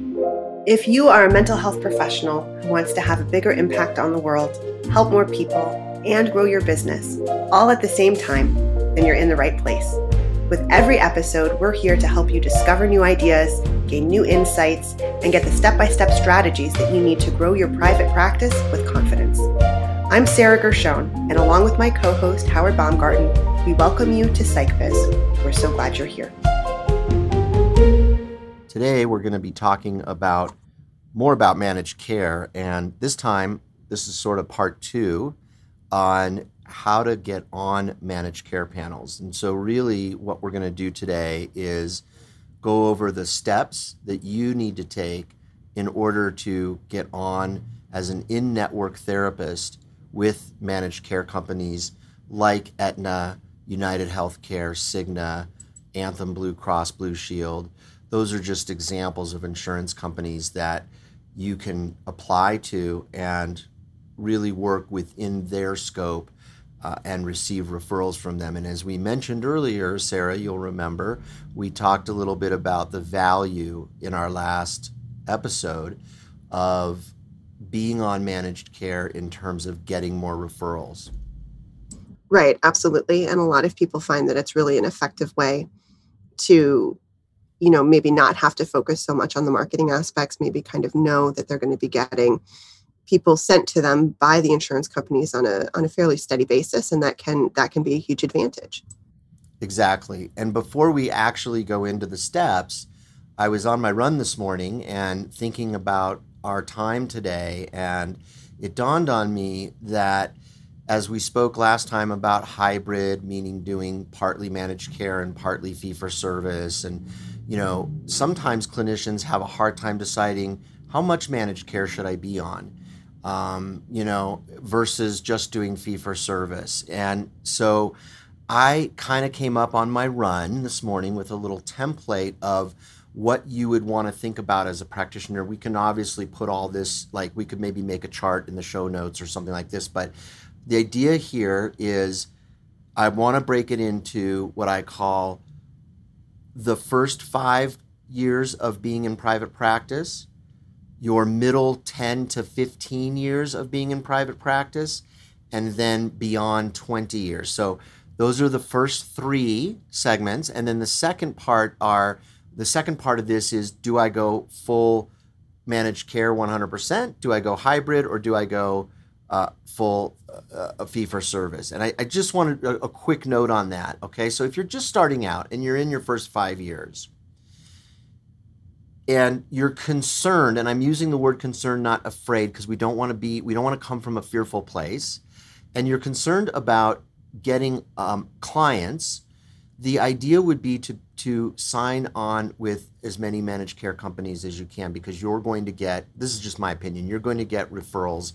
If you are a mental health professional who wants to have a bigger impact on the world, help more people, and grow your business, all at the same time, then you're in the right place. With every episode, we're here to help you discover new ideas, gain new insights, and get the step by step strategies that you need to grow your private practice with confidence. I'm Sarah Gershon, and along with my co host, Howard Baumgarten, we welcome you to PsychBiz. We're so glad you're here. Today, we're going to be talking about more about managed care, and this time, this is sort of part two on how to get on managed care panels. And so, really, what we're going to do today is go over the steps that you need to take in order to get on as an in network therapist with managed care companies like Aetna, United Healthcare, Cigna, Anthem Blue Cross Blue Shield those are just examples of insurance companies that you can apply to and really work within their scope uh, and receive referrals from them. And as we mentioned earlier, Sarah, you'll remember, we talked a little bit about the value in our last episode of being on managed care in terms of getting more referrals. Right, absolutely. And a lot of people find that it's really an effective way to you know maybe not have to focus so much on the marketing aspects maybe kind of know that they're going to be getting people sent to them by the insurance companies on a on a fairly steady basis and that can that can be a huge advantage. Exactly. And before we actually go into the steps i was on my run this morning and thinking about our time today and it dawned on me that as we spoke last time about hybrid meaning doing partly managed care and partly fee for service and you know, sometimes clinicians have a hard time deciding how much managed care should I be on, um, you know, versus just doing fee for service. And so I kind of came up on my run this morning with a little template of what you would want to think about as a practitioner. We can obviously put all this, like, we could maybe make a chart in the show notes or something like this. But the idea here is I want to break it into what I call the first five years of being in private practice, your middle 10 to 15 years of being in private practice, and then beyond 20 years. So those are the first three segments. And then the second part are the second part of this is do I go full managed care 100%? Do I go hybrid or do I go uh, full uh, fee for service. And I, I just wanted a, a, quick note on that. Okay, so if you're just starting out and you're in your first five years, and you're concerned, and I'm using the word concerned, not afraid, because we don't want to be, we don't want to come from a fearful place, and you're concerned about getting um, clients. The idea would be to to sign on with as many managed care companies as you can because you're going to get this is just my opinion you're going to get referrals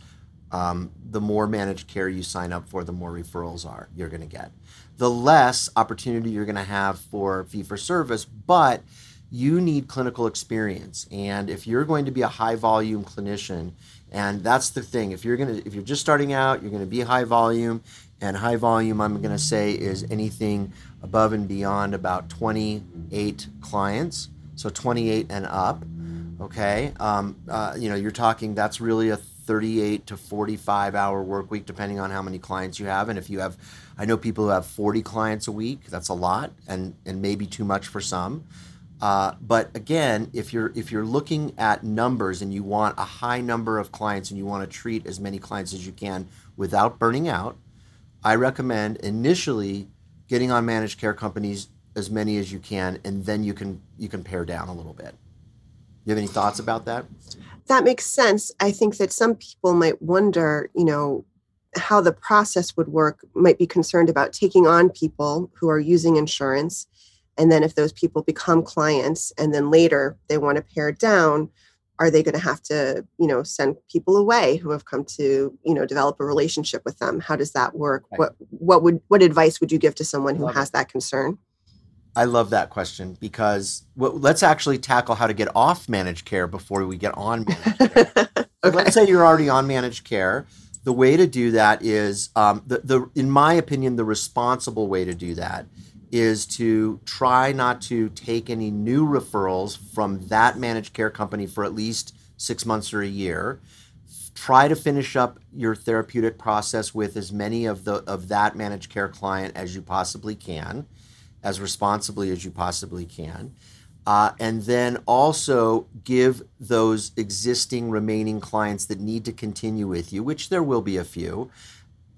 um, the more managed care you sign up for, the more referrals are you're going to get. The less opportunity you're going to have for fee for service, but you need clinical experience. And if you're going to be a high volume clinician, and that's the thing, if you're going to if you're just starting out, you're going to be high volume, and high volume I'm going to say is anything above and beyond about 28 clients, so 28 and up. Okay, um, uh, you know you're talking that's really a 38 to 45 hour work week depending on how many clients you have. And if you have i know people who have 40 clients a week that's a lot and and maybe too much for some. Uh, but again if you're if you're looking at numbers and you want a high number of clients and you want to treat as many clients as you can without burning out i recommend initially getting on managed care companies as many as you can and then you can you can pare down a little bit. You have any thoughts about that that makes sense. I think that some people might wonder, you know, how the process would work, might be concerned about taking on people who are using insurance. And then if those people become clients and then later they want to pare down, are they going to have to, you know, send people away who have come to, you know, develop a relationship with them? How does that work? Right. What what would what advice would you give to someone who has that concern? I love that question because well, let's actually tackle how to get off managed care before we get on managed care. okay. Let's say you're already on managed care. The way to do that is, um, the, the, in my opinion, the responsible way to do that is to try not to take any new referrals from that managed care company for at least six months or a year. Try to finish up your therapeutic process with as many of the of that managed care client as you possibly can, as responsibly as you possibly can. Uh, and then also give those existing remaining clients that need to continue with you, which there will be a few,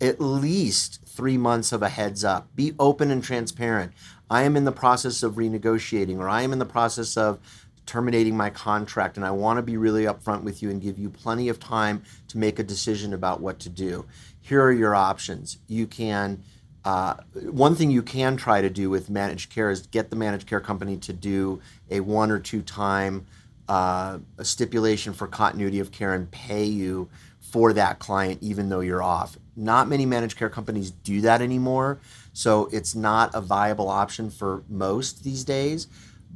at least three months of a heads up. Be open and transparent. I am in the process of renegotiating, or I am in the process of terminating my contract, and I want to be really upfront with you and give you plenty of time to make a decision about what to do. Here are your options. You can uh, one thing you can try to do with managed care is get the managed care company to do a one or two time uh, stipulation for continuity of care and pay you for that client even though you're off. Not many managed care companies do that anymore, so it's not a viable option for most these days.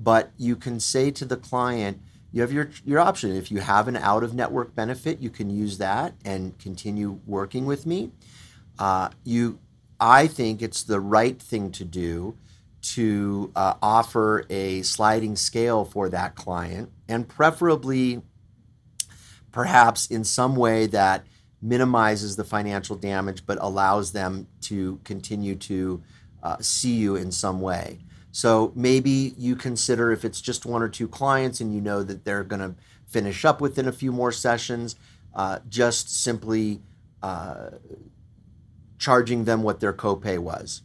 But you can say to the client, you have your your option. If you have an out of network benefit, you can use that and continue working with me. Uh, you I think it's the right thing to do to uh, offer a sliding scale for that client and preferably perhaps in some way that minimizes the financial damage but allows them to continue to uh, see you in some way. So maybe you consider if it's just one or two clients and you know that they're going to finish up within a few more sessions, uh, just simply uh, charging them what their copay was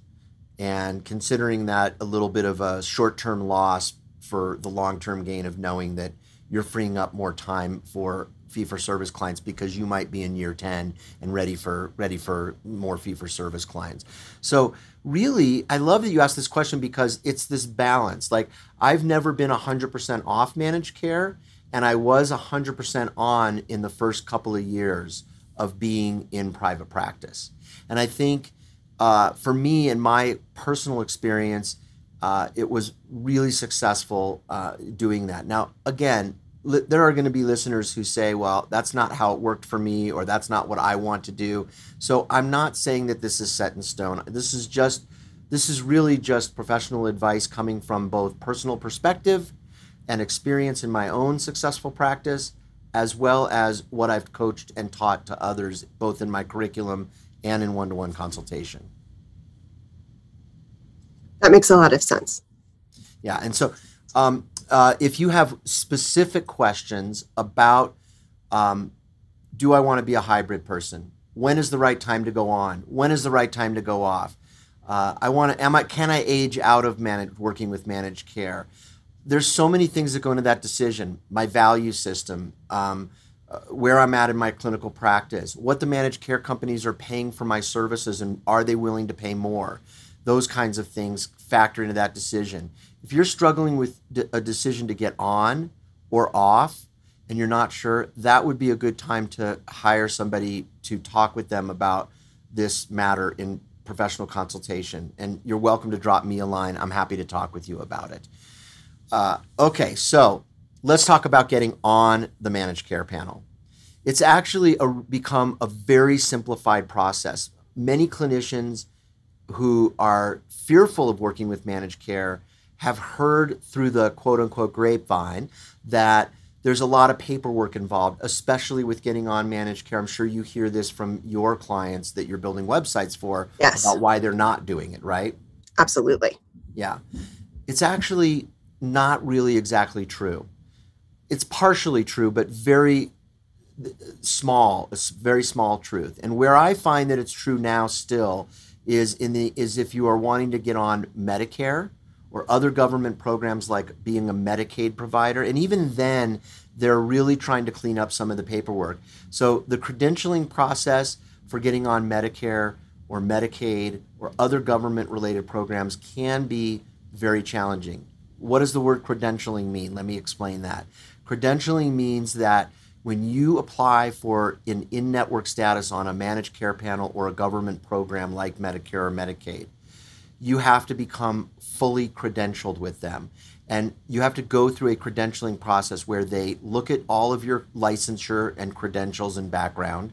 and considering that a little bit of a short term loss for the long term gain of knowing that you're freeing up more time for fee for service clients because you might be in year 10 and ready for ready for more fee for service clients. So really I love that you asked this question because it's this balance. Like I've never been 100% off managed care and I was 100% on in the first couple of years of being in private practice. And I think uh, for me, in my personal experience, uh, it was really successful uh, doing that. Now, again, li- there are going to be listeners who say, well, that's not how it worked for me, or that's not what I want to do. So I'm not saying that this is set in stone. This is just, this is really just professional advice coming from both personal perspective and experience in my own successful practice, as well as what I've coached and taught to others, both in my curriculum and in one to one consultation. That makes a lot of sense. Yeah. And so um, uh, if you have specific questions about um, do I want to be a hybrid person? When is the right time to go on? When is the right time to go off? Uh, I want to. Am I? Can I age out of managed working with managed care? There's so many things that go into that decision. My value system. Um, uh, where I'm at in my clinical practice, what the managed care companies are paying for my services, and are they willing to pay more? Those kinds of things factor into that decision. If you're struggling with a decision to get on or off, and you're not sure, that would be a good time to hire somebody to talk with them about this matter in professional consultation. And you're welcome to drop me a line. I'm happy to talk with you about it. Uh, okay, so let's talk about getting on the managed care panel. It's actually a, become a very simplified process. Many clinicians who are fearful of working with managed care have heard through the quote unquote grapevine that there's a lot of paperwork involved, especially with getting on managed care. I'm sure you hear this from your clients that you're building websites for yes. about why they're not doing it, right? Absolutely. Yeah. It's actually not really exactly true it's partially true, but very small, a very small truth. And where I find that it's true now still is in the is if you are wanting to get on Medicare or other government programs like being a Medicaid provider, and even then they're really trying to clean up some of the paperwork. So the credentialing process for getting on Medicare or Medicaid or other government related programs can be very challenging. What does the word credentialing mean? Let me explain that. Credentialing means that when you apply for an in network status on a managed care panel or a government program like Medicare or Medicaid, you have to become fully credentialed with them. And you have to go through a credentialing process where they look at all of your licensure and credentials and background.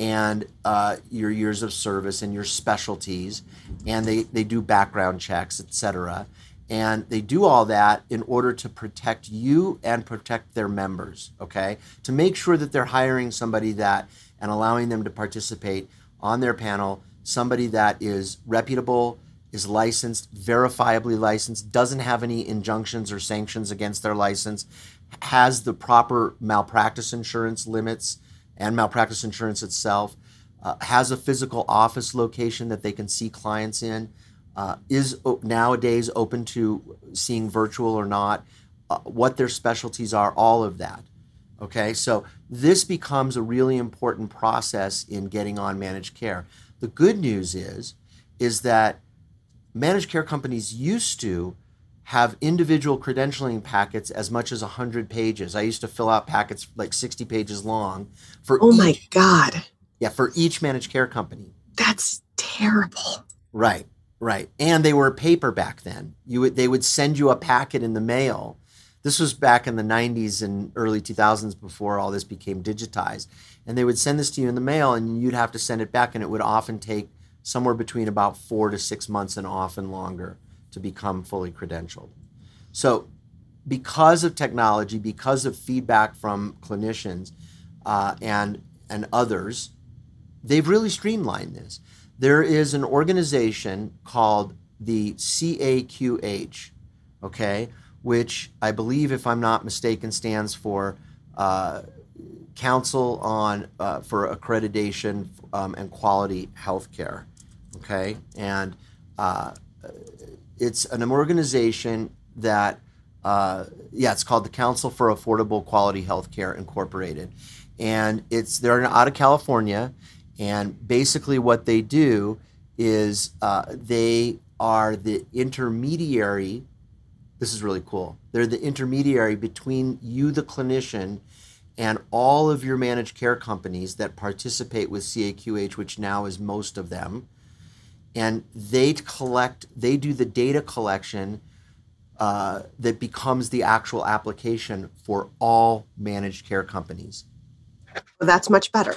and uh, your years of service and your specialties, and they, they do background checks, et cetera. And they do all that in order to protect you and protect their members, okay? To make sure that they're hiring somebody that and allowing them to participate on their panel, somebody that is reputable, is licensed, verifiably licensed, doesn't have any injunctions or sanctions against their license, has the proper malpractice insurance limits and malpractice insurance itself, uh, has a physical office location that they can see clients in, uh, is nowadays open to seeing virtual or not, uh, what their specialties are, all of that. Okay, so this becomes a really important process in getting on managed care. The good news is, is that managed care companies used to have individual credentialing packets as much as 100 pages. I used to fill out packets like 60 pages long for Oh each, my god. yeah, for each managed care company. That's terrible. Right, right. And they were paper back then. You would they would send you a packet in the mail. This was back in the 90s and early 2000s before all this became digitized. And they would send this to you in the mail and you'd have to send it back and it would often take somewhere between about 4 to 6 months and often longer to become fully credentialed. So, because of technology, because of feedback from clinicians uh, and and others, they've really streamlined this. There is an organization called the CAQH, okay, which I believe, if I'm not mistaken, stands for uh, Council on uh, for Accreditation um, and Quality Healthcare, okay, and uh, it's an organization that uh, yeah it's called the council for affordable quality healthcare incorporated. And it's they're out of california and basically what they do is uh, they are the intermediary this is really cool they're the intermediary between you the clinician and all of your managed care companies that participate with caqh which now is most of them and they collect they do the data collection uh, that becomes the actual application for all managed care companies Well, that's much better.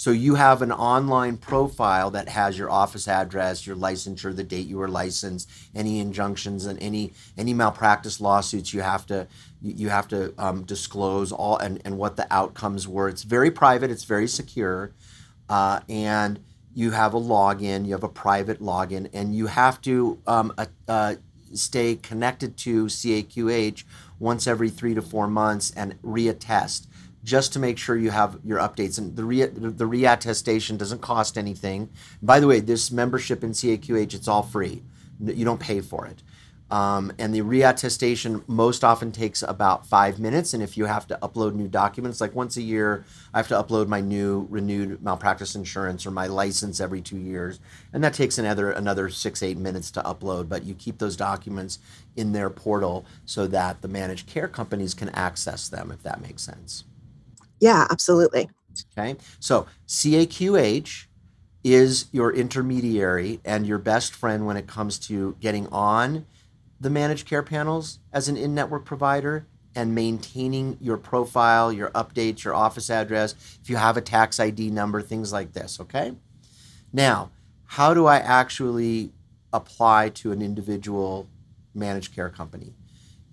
So you have an online profile that has your office address your licensure the date you were licensed any injunctions and any any malpractice lawsuits you have to you have to um, disclose all and, and what the outcomes were. It's very private it's very secure uh, and you have a login, you have a private login, and you have to um, uh, uh, stay connected to CAQH once every three to four months and reattest just to make sure you have your updates. And the, re- the reattestation doesn't cost anything. By the way, this membership in CAQH, it's all free. You don't pay for it. Um, and the reattestation most often takes about five minutes. And if you have to upload new documents, like once a year, I have to upload my new renewed malpractice insurance or my license every two years, and that takes another another six eight minutes to upload. But you keep those documents in their portal so that the managed care companies can access them, if that makes sense. Yeah, absolutely. Okay, so CAQH is your intermediary and your best friend when it comes to getting on the managed care panels as an in network provider and maintaining your profile, your updates, your office address, if you have a tax ID number, things like this. Okay, now, how do I actually apply to an individual managed care company?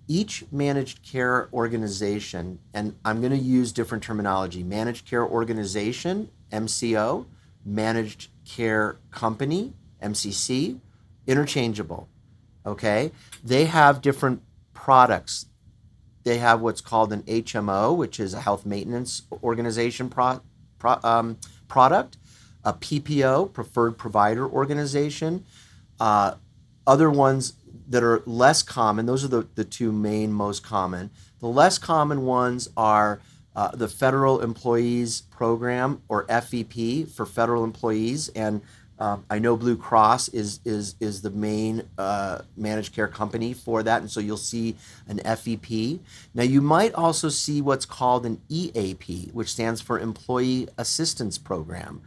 Each managed care organization, and I'm going to use different terminology managed care organization, MCO, managed care company, MCC, interchangeable. Okay? They have different products. They have what's called an HMO, which is a health maintenance organization pro, pro, um, product, a PPO, preferred provider organization. Uh, other ones that are less common, those are the, the two main most common. The less common ones are uh, the Federal Employees Program or FEP for federal employees. And um, I know Blue Cross is, is, is the main uh, managed care company for that. And so you'll see an FEP. Now, you might also see what's called an EAP, which stands for Employee Assistance Program.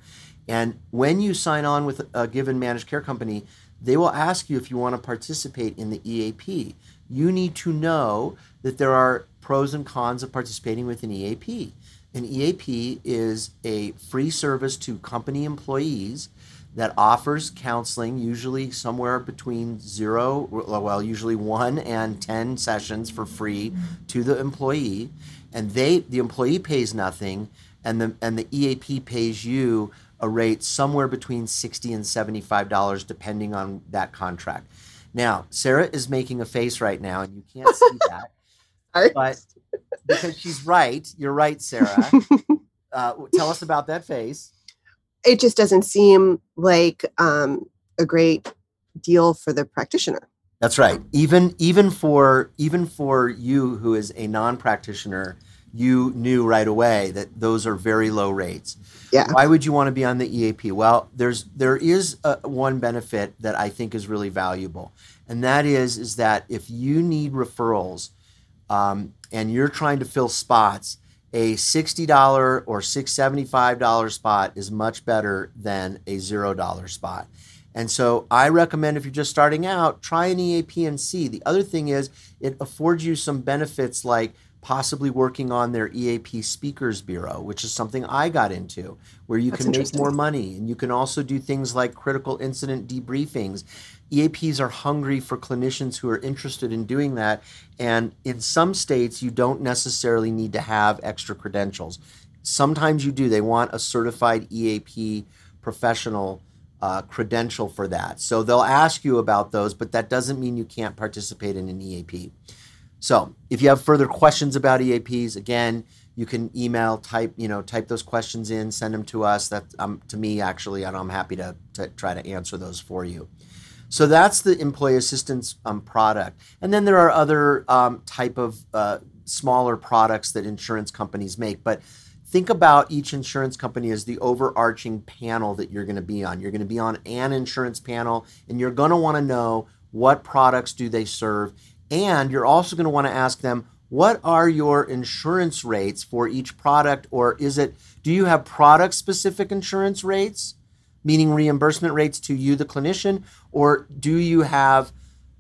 And when you sign on with a given managed care company, they will ask you if you want to participate in the EAP. You need to know that there are pros and cons of participating with an EAP. An EAP is a free service to company employees that offers counseling, usually somewhere between zero, well, usually one and 10 sessions for free to the employee. And they, the employee pays nothing, and the, and the EAP pays you a rate somewhere between 60 and $75, depending on that contract. Now, Sarah is making a face right now, and you can't see that. but because she's right, you're right, Sarah. Uh, tell us about that face it just doesn't seem like um, a great deal for the practitioner. That's right. Even even for even for you who is a non-practitioner, you knew right away that those are very low rates. Yeah. Why would you want to be on the EAP? Well, there's there is a, one benefit that I think is really valuable, and that is is that if you need referrals, um, and you're trying to fill spots, a $60 or $675 spot is much better than a $0 spot. And so I recommend if you're just starting out, try an EAP and see. The other thing is it affords you some benefits like possibly working on their EAP Speakers Bureau, which is something I got into, where you That's can make more money. And you can also do things like critical incident debriefings. EAPs are hungry for clinicians who are interested in doing that. And in some states, you don't necessarily need to have extra credentials. Sometimes you do. They want a certified EAP professional uh, credential for that. So they'll ask you about those, but that doesn't mean you can't participate in an EAP. So if you have further questions about EAPs, again, you can email, type, you know, type those questions in, send them to us. That um, to me actually, and I'm happy to, to try to answer those for you. So that's the employee assistance um, product. And then there are other um, type of uh, smaller products that insurance companies make. But think about each insurance company as the overarching panel that you're going to be on. You're going to be on an insurance panel, and you're going to want to know what products do they serve. And you're also going to want to ask them, what are your insurance rates for each product? Or is it, do you have product specific insurance rates? meaning reimbursement rates to you, the clinician, or do you have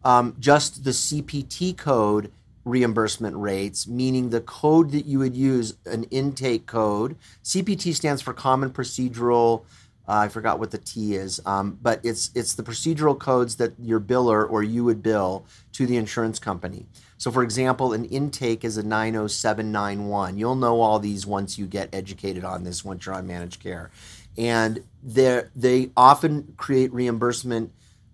um, just the CPT code reimbursement rates, meaning the code that you would use, an intake code? CPT stands for Common Procedural. Uh, I forgot what the T is, um, but it's it's the procedural codes that your biller or you would bill to the insurance company. So, for example, an intake is a 90791. You'll know all these once you get educated on this once you're on managed care and they often create reimbursement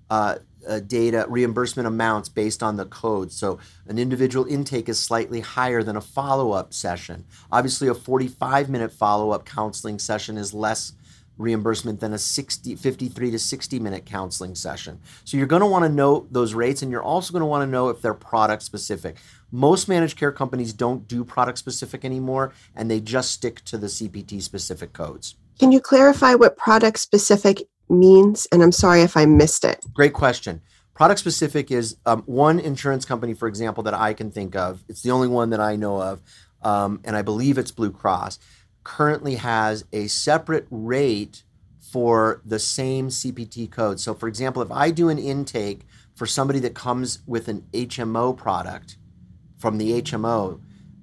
uh, uh, data, reimbursement amounts based on the code. So an individual intake is slightly higher than a follow up session. Obviously, a 45 minute follow up counseling session is less reimbursement than a 60, 53 to 60 minute counseling session. So you're going to want to know those rates and you're also going to want to know if they're product specific. Most managed care companies don't do product specific anymore and they just stick to the CPT specific codes. Can you clarify what product specific means? And I'm sorry if I missed it. Great question. Product specific is um, one insurance company, for example, that I can think of. It's the only one that I know of, um, and I believe it's Blue Cross. Currently has a separate rate for the same CPT code. So, for example, if I do an intake for somebody that comes with an HMO product from the HMO,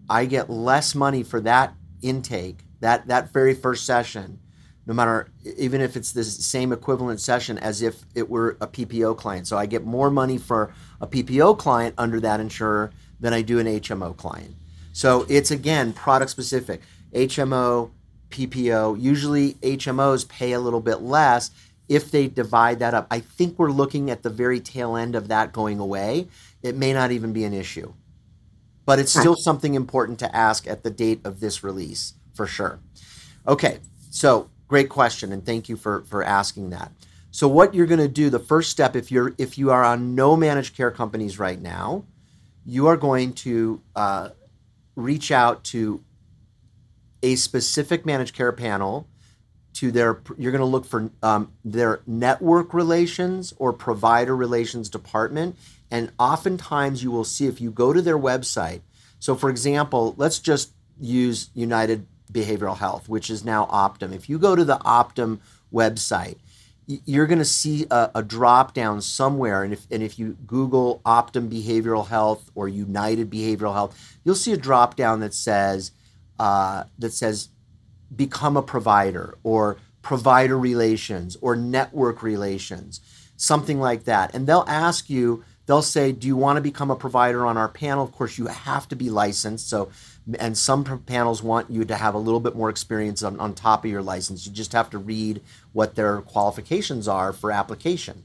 I get less money for that intake, that that very first session, no matter even if it's the same equivalent session as if it were a PPO client. So I get more money for a PPO client under that insurer than I do an HMO client. So it's again product specific. HMO, PPO, usually HMOs pay a little bit less if they divide that up. I think we're looking at the very tail end of that going away. It may not even be an issue. But it's still something important to ask at the date of this release for sure. Okay, so Great question, and thank you for for asking that. So what you're going to do, the first step, if you're if you are on no managed care companies right now, you are going to uh, reach out to a specific managed care panel to their you're going to look for um, their network relations or provider relations department and oftentimes you will see if you go to their website so for example let's just use united behavioral health, which is now Optum. If you go to the Optum website, you're going to see a, a, drop down somewhere. And if, and if you Google Optum Behavioral Health or United Behavioral Health, you'll see a drop down that says, uh, that says become a provider or provider relations or network relations, something like that. And they'll ask you, they'll say, Do you want to become a provider on our panel? Of course, you have to be licensed. So, and some panels want you to have a little bit more experience on, on top of your license. You just have to read what their qualifications are for application.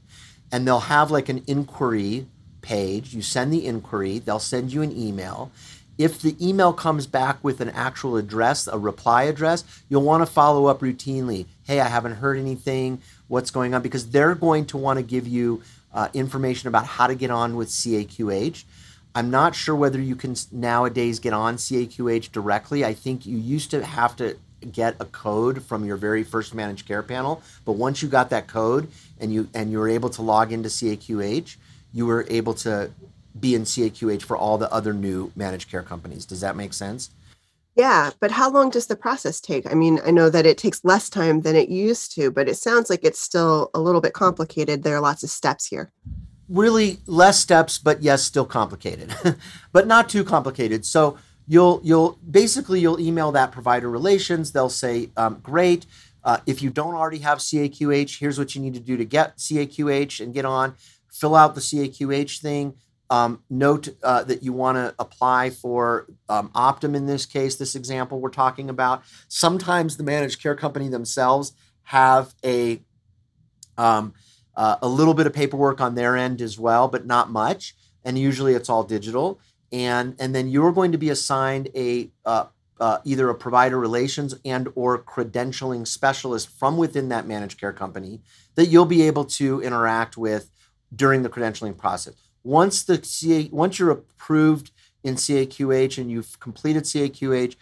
And they'll have like an inquiry page. You send the inquiry, they'll send you an email. If the email comes back with an actual address, a reply address, you'll want to follow up routinely. Hey, I haven't heard anything. What's going on? Because they're going to want to give you uh, information about how to get on with CAQH. I'm not sure whether you can nowadays get on CAQH directly. I think you used to have to get a code from your very first managed care panel, but once you got that code and you and you were able to log into CAQH, you were able to be in CAQH for all the other new managed care companies. Does that make sense? Yeah, but how long does the process take? I mean, I know that it takes less time than it used to, but it sounds like it's still a little bit complicated. There are lots of steps here. Really less steps, but yes, still complicated. but not too complicated. So you'll you'll basically you'll email that provider relations. They'll say, um, "Great, uh, if you don't already have CAQH, here's what you need to do to get CAQH and get on. Fill out the CAQH thing. Um, note uh, that you want to apply for um, Optum in this case, this example we're talking about. Sometimes the managed care company themselves have a um, uh, a little bit of paperwork on their end as well, but not much. And usually it's all digital. And and then you're going to be assigned a uh, uh either a provider relations and or credentialing specialist from within that managed care company that you'll be able to interact with during the credentialing process once the CA, once you're approved in CAQH and you've completed CAQH,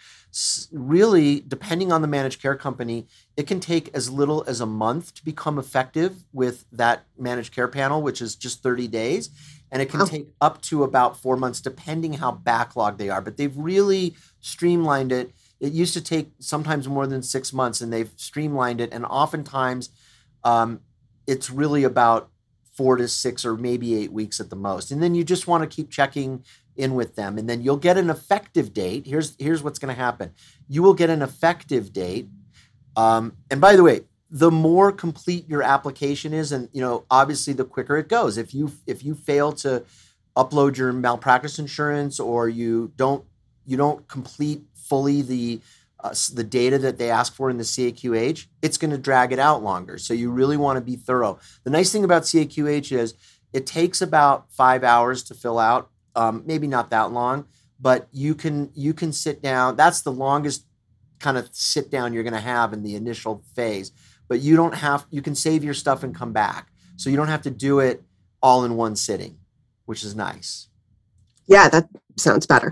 really depending on the managed care company, it can take as little as a month to become effective with that managed care panel, which is just 30 days. And it can take up to about four months, depending how backlogged they are. But they've really streamlined it. It used to take sometimes more than six months, and they've streamlined it. And oftentimes, um, it's really about four to six or maybe eight weeks at the most. And then you just want to keep checking in with them. And then you'll get an effective date. Here's here's what's going to happen. You will get an effective date. Um, and by the way, the more complete your application is, and you know, obviously the quicker it goes. If you if you fail to upload your malpractice insurance or you don't you don't complete fully the uh, the data that they ask for in the CAQH, it's going to drag it out longer. So you really want to be thorough. The nice thing about CAQH is it takes about five hours to fill out, um, maybe not that long, but you can you can sit down. That's the longest kind of sit down you're going to have in the initial phase. But you don't have you can save your stuff and come back, so you don't have to do it all in one sitting, which is nice. Yeah, that sounds better.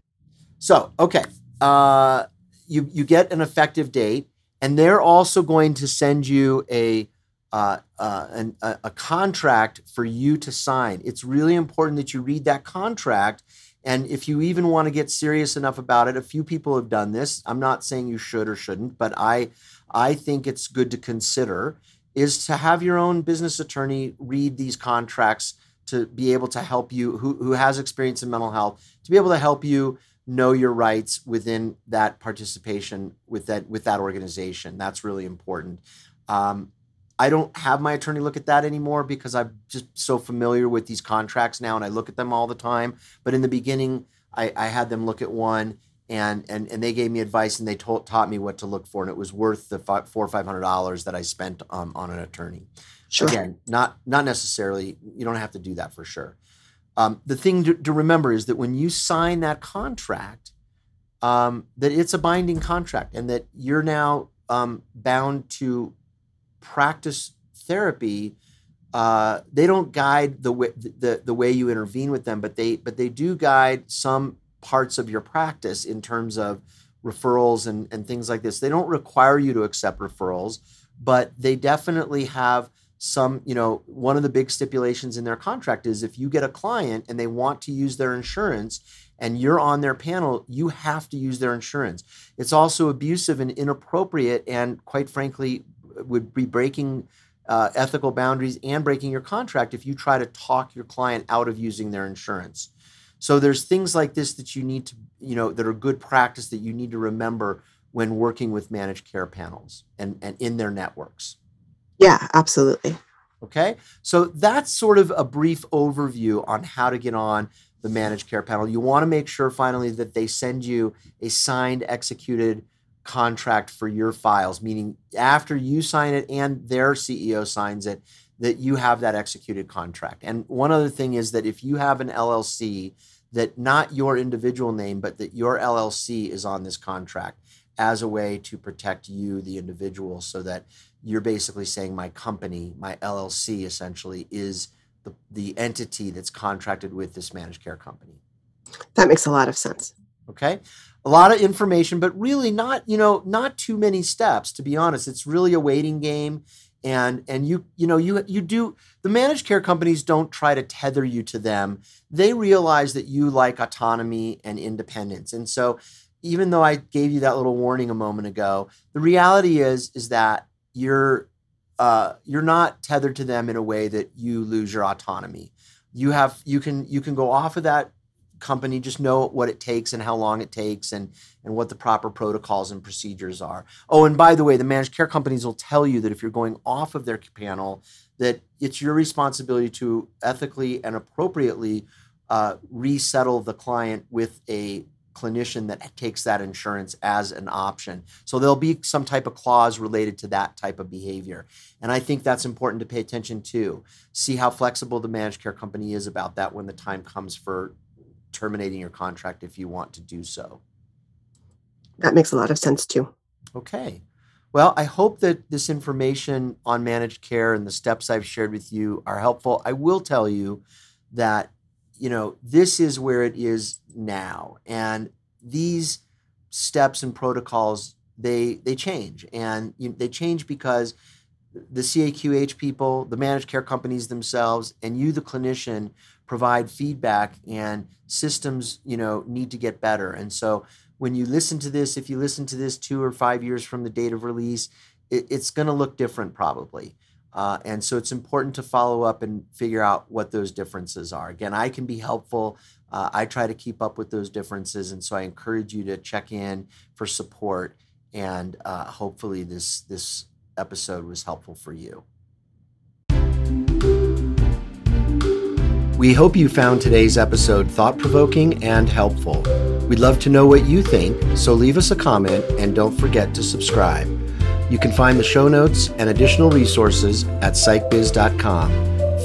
So okay. Uh, you you get an effective date, and they're also going to send you a uh, uh, an, a, a contract for you to sign. It's really important that you read that contract. And if you even want to get serious enough about it, a few people have done this. I'm not saying you should or shouldn't, but I I think it's good to consider is to have your own business attorney read these contracts to be able to help you who, who has experience in mental health to be able to help you know your rights within that participation with that with that organization. That's really important. Um, I don't have my attorney look at that anymore because I'm just so familiar with these contracts now, and I look at them all the time. But in the beginning, I, I had them look at one, and and and they gave me advice and they told, taught me what to look for, and it was worth the five, four or five hundred dollars that I spent um, on an attorney. Sure. Again, not not necessarily. You don't have to do that for sure. Um, the thing to, to, remember is that when you sign that contract, um, that it's a binding contract and that you're now um, bound to practice therapy. Uh, they don't guide the way the, the way you intervene with them, but they but they do guide some parts of your practice in terms of referrals and, and things like this. They don't require you to accept referrals, but they definitely have some, you know, one of the big stipulations in their contract is if you get a client and they want to use their insurance and you're on their panel, you have to use their insurance. It's also abusive and inappropriate and quite frankly would be breaking uh, ethical boundaries and breaking your contract if you try to talk your client out of using their insurance. So there's things like this that you need to, you know, that are good practice that you need to remember when working with managed care panels and, and in their networks. Yeah, absolutely. Okay. So that's sort of a brief overview on how to get on the managed care panel. You want to make sure finally that they send you a signed, executed contract for your files, meaning after you sign it and their CEO signs it, that you have that executed contract. And one other thing is that if you have an LLC, that not your individual name, but that your LLC is on this contract as a way to protect you, the individual, so that you're basically saying my company, my LLC essentially is the, the entity that's contracted with this managed care company. That makes a lot of sense. Okay. A lot of information, but really not, you know, not too many steps, to be honest. It's really a waiting game. And and you, you know, you you do the managed care companies don't try to tether you to them. They realize that you like autonomy and independence. And so even though I gave you that little warning a moment ago, the reality is is that you're uh, you're not tethered to them in a way that you lose your autonomy. You have you can you can go off of that company just know what it takes and how long it takes and and what the proper protocols and procedures are. Oh, and by the way, the managed care companies will tell you that if you're going off of their panel, that it's your responsibility to ethically and appropriately uh, resettle the client with a clinician that takes that insurance as an option. So there'll be some type of clause related to that type of behavior. And I think that's important to pay attention to. See how flexible the managed care company is about that when the time comes for terminating your contract if you want to do so. That makes a lot of sense too. Okay. Well, I hope that this information on managed care and the steps I've shared with you are helpful. I will tell you that you know, this is where it is now. And these steps and protocols, they they change. And you, they change because the CAQH people, the managed care companies themselves, and you, the clinician, provide feedback and systems, you know, need to get better. And so when you listen to this, if you listen to this two or five years from the date of release, it, it's going to look different probably. Uh, and so it's important to follow up and figure out what those differences are. Again, I can be helpful. Uh, I try to keep up with those differences. And so I encourage you to check in for support. And uh, hopefully, this, this episode was helpful for you. We hope you found today's episode thought provoking and helpful. We'd love to know what you think, so leave us a comment and don't forget to subscribe. You can find the show notes and additional resources at psychbiz.com.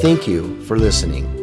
Thank you for listening.